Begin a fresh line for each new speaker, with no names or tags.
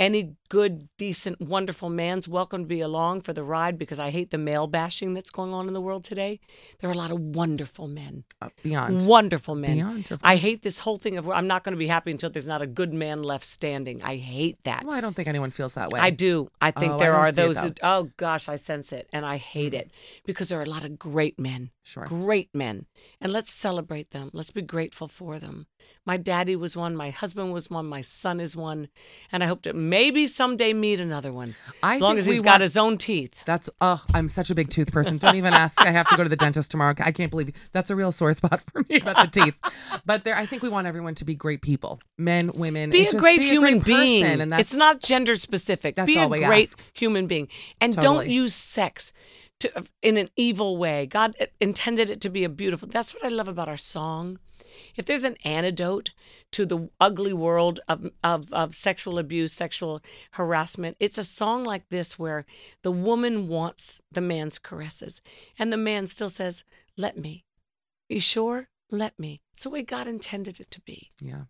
any good, decent, wonderful man's welcome to be along for the ride because I hate the male bashing that's going on in the world today. There are a lot of wonderful men.
Uh, beyond.
Wonderful men.
Beyond,
I hate this whole thing of I'm not going to be happy until there's not a good man left standing. I hate that.
Well, I don't think anyone feels that way.
I do. I think
Oh,
there
don't
are those. Who, oh gosh, I sense it, and I hate it because there are a lot of great men.
Sure.
Great men, and let's celebrate them. Let's be grateful for them. My daddy was one. My husband was one. My son is one, and I hope to maybe someday meet another one.
I
as long as he's got
want-
his own teeth.
That's oh, I'm such a big tooth person. Don't even ask. I have to go to the dentist tomorrow. I can't believe that's a real sore spot for me about the teeth. But there, I think we want everyone to be great people, men, women.
Be a great
be
human
great person,
being.
and that's
it's not gender specific.
that's
Be
all
a
we
great
ask.
human being, and don't use sex to in an evil way. God eh, intended it to be a beautiful. That's what I love about our song. If there's an antidote to the ugly world of, of, of sexual abuse, sexual harassment, it's a song like this where the woman wants the man's caresses, and the man still says, "Let me." You sure? Let me. It's the way God intended it to be.
Yeah.